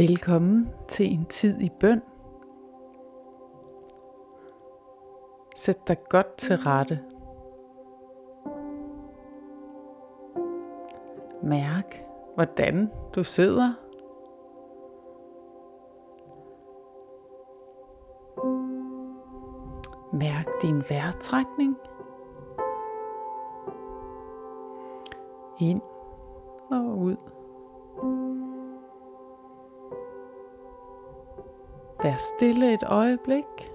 Velkommen til en tid i bøn. Sæt dig godt til rette. Mærk, hvordan du sidder. Mærk din vejrtrækning. Ind og ud. Vær stille et øjeblik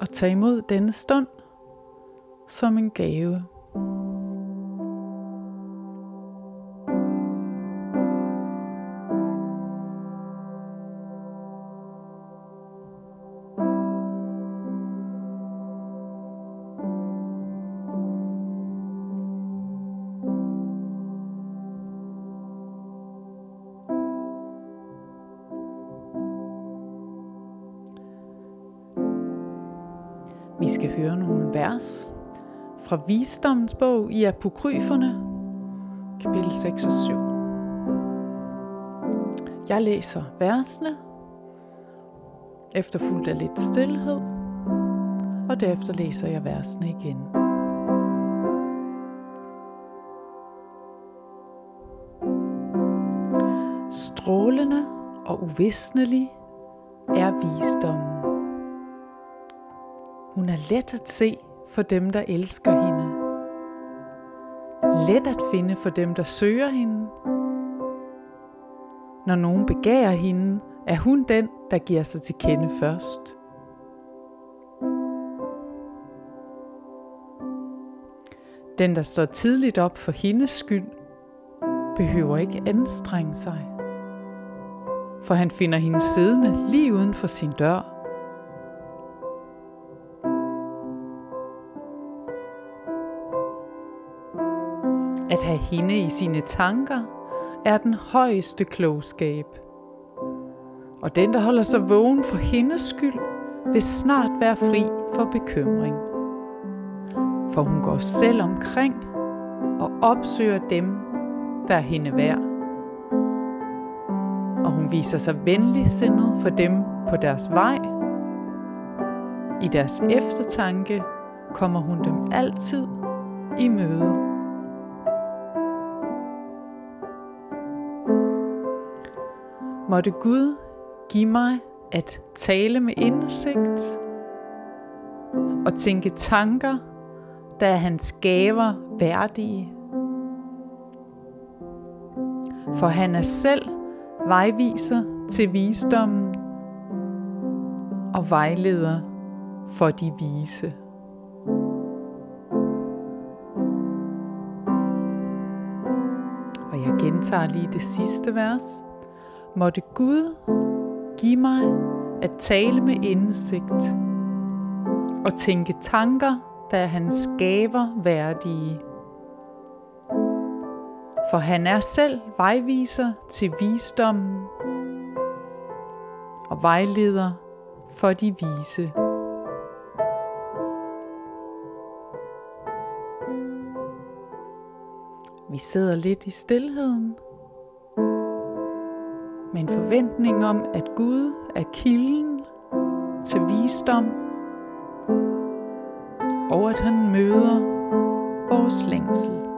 og tag imod denne stund som en gave. Skal høre nogle vers fra Visdommens bog i Apokryferne, kapitel 6 og 7. Jeg læser versene, efterfulgt af lidt stillhed, og derefter læser jeg versene igen. Strålende og uvisnelig er visdommen. Hun er let at se for dem, der elsker hende. Let at finde for dem, der søger hende. Når nogen begærer hende, er hun den, der giver sig til kende først. Den, der står tidligt op for hendes skyld, behøver ikke anstrenge sig. For han finder hende siddende lige uden for sin dør. At have hende i sine tanker er den højeste klogskab. Og den, der holder sig vågen for hendes skyld, vil snart være fri for bekymring. For hun går selv omkring og opsøger dem, der er hende værd. Og hun viser sig venligsindet for dem på deres vej. I deres eftertanke kommer hun dem altid i møde. Måtte Gud give mig at tale med indsigt og tænke tanker, der er hans gaver værdige. For han er selv vejviser til visdommen og vejleder for de vise. Og jeg gentager lige det sidste vers. Måtte Gud give mig at tale med indsigt og tænke tanker, der er hans gaver værdige. For han er selv vejviser til visdommen og vejleder for de vise. Vi sidder lidt i stillheden med en forventning om, at Gud er kilden til visdom, og at han møder vores længsel.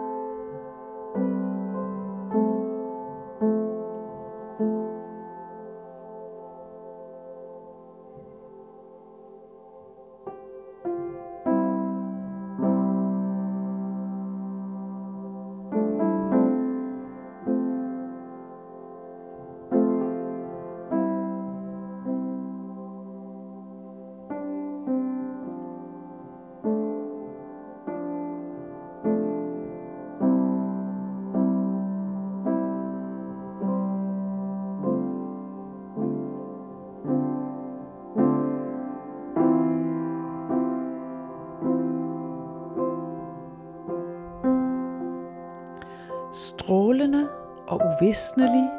Strålende og uvisnelig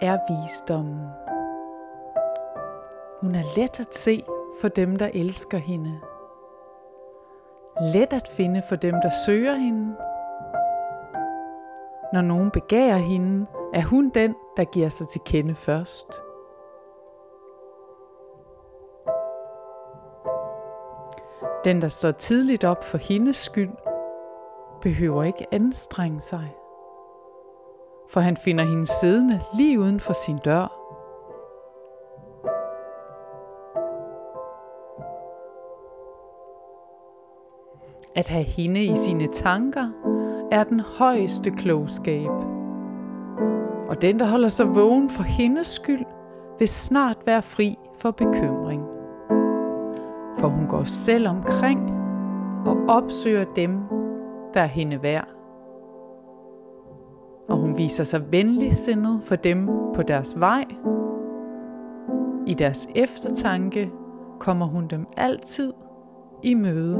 er visdommen. Hun er let at se for dem, der elsker hende. Let at finde for dem, der søger hende. Når nogen begærer hende, er hun den, der giver sig til kende først. Den, der står tidligt op for hendes skyld, behøver ikke anstrenge sig. For han finder hende siddende lige uden for sin dør. At have hende i sine tanker er den højeste klogskab. Og den, der holder sig vågen for hendes skyld, vil snart være fri for bekymring. For hun går selv omkring og opsøger dem, der er hende værd. Og hun viser sig venligsindet for dem på deres vej. I deres eftertanke kommer hun dem altid i møde.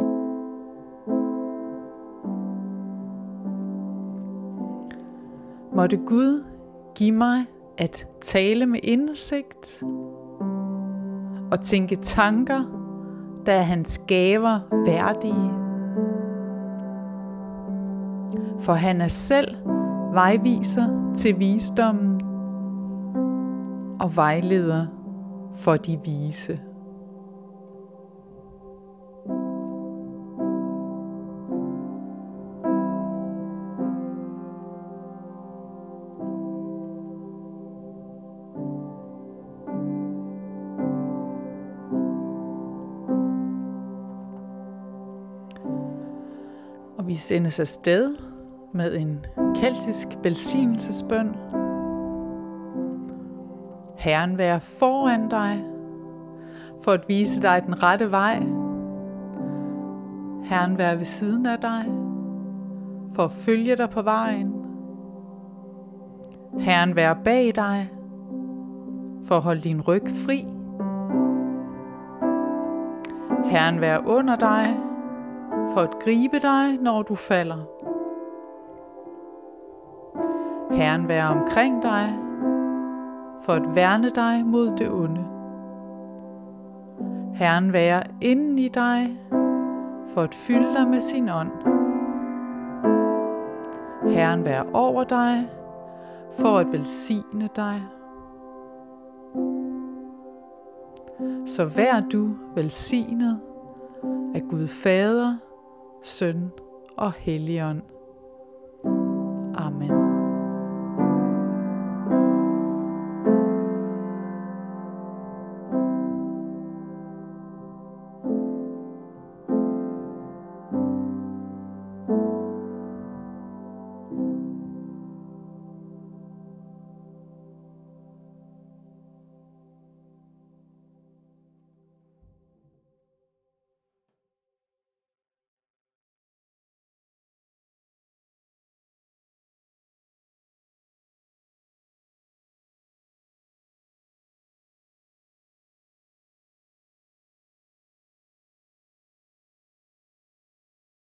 Måtte Gud give mig at tale med indsigt og tænke tanker, der er hans gaver værdige. For han er selv vejviser til visdommen og vejleder for de vise. Og vi sendes afsted med en keltisk velsignelsesbøn. Herren være foran dig, for at vise dig den rette vej. Herren være ved siden af dig, for at følge dig på vejen. Herren være bag dig, for at holde din ryg fri. Herren være under dig, for at gribe dig, når du falder. Herren være omkring dig, for at værne dig mod det onde. Herren være inden i dig, for at fylde dig med sin ånd. Herren være over dig, for at velsigne dig. Så vær du velsignet af Gud Fader, Søn og Helligånd. Amen.